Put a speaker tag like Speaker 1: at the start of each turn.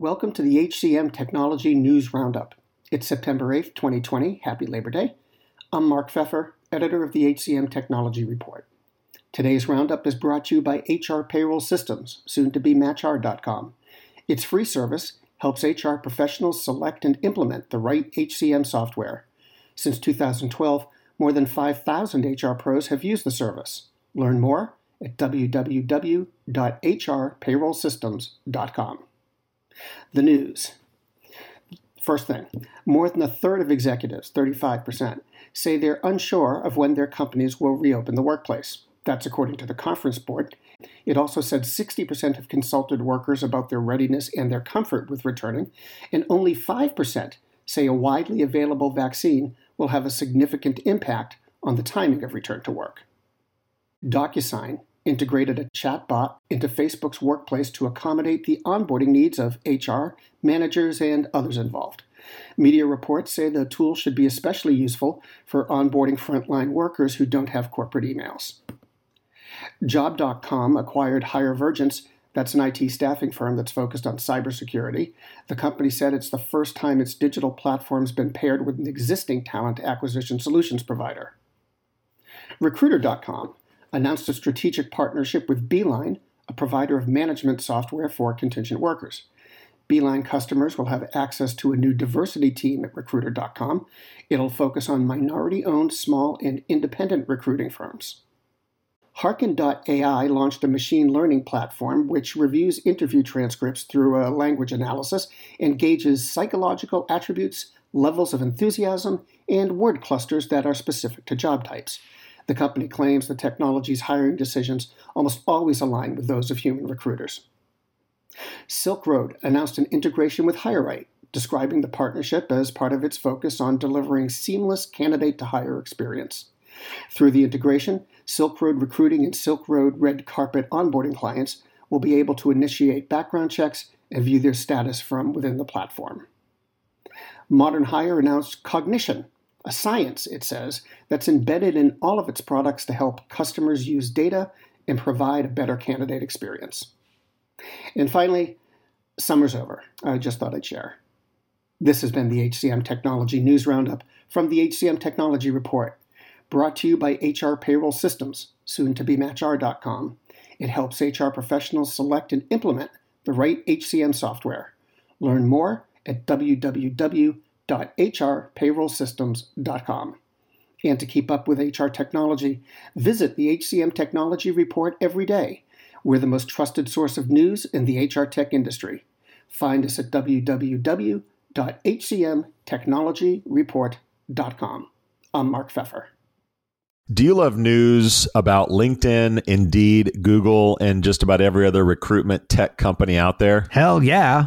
Speaker 1: Welcome to the HCM Technology News Roundup. It's September 8th, 2020. Happy Labor Day. I'm Mark Feffer, editor of the HCM Technology Report. Today's roundup is brought to you by HR Payroll Systems, soon to be MatchR.com. Its free service helps HR professionals select and implement the right HCM software. Since 2012, more than 5,000 HR pros have used the service. Learn more at www.hrpayrollsystems.com. The news. First thing, more than a third of executives, 35%, say they're unsure of when their companies will reopen the workplace. That's according to the conference board. It also said 60% have consulted workers about their readiness and their comfort with returning, and only 5% say a widely available vaccine will have a significant impact on the timing of return to work. DocuSign integrated a chatbot into Facebook's workplace to accommodate the onboarding needs of HR, managers, and others involved. Media reports say the tool should be especially useful for onboarding frontline workers who don't have corporate emails. Job.com acquired HireVergence. That's an IT staffing firm that's focused on cybersecurity. The company said it's the first time its digital platform's been paired with an existing talent acquisition solutions provider. Recruiter.com announced a strategic partnership with Beeline, a provider of management software for contingent workers. Beeline customers will have access to a new diversity team at Recruiter.com. It'll focus on minority owned, small, and independent recruiting firms. Harqen.ai launched a machine learning platform which reviews interview transcripts through a language analysis and gauges psychological attributes, levels of enthusiasm, and word clusters that are specific to job types. The company claims the technology's hiring decisions almost always align with those of human recruiters. Silk Road announced an integration with HireRight, describing the partnership as part of its focus on delivering seamless candidate to hire experience. Through the integration, Silk Road Recruiting and Silk Road Red Carpet onboarding clients will be able to initiate background checks and view their status from within the platform. Modern Hire announced Cognition, a science, it says, that's embedded in all of its products to help customers use data and provide a better candidate experience. And finally, summer's over. I just thought I'd share. This has been the HCM Technology News Roundup from the HCM Technology Report, brought to you by HR Payroll Systems, soon to be MatchR.com. It helps HR professionals select and implement the right HCM software. Learn more at www www.hrpayrollsystems.com. And to keep up with HR technology, visit the HCM Technology Report every day. We're the most trusted source of news in the HR tech industry. Find us at www.hcmtechnologyreport.com. I'm Mark Feffer.
Speaker 2: Do you love news about LinkedIn, Indeed, Google, and just about every other recruitment tech company out there?
Speaker 3: Hell yeah.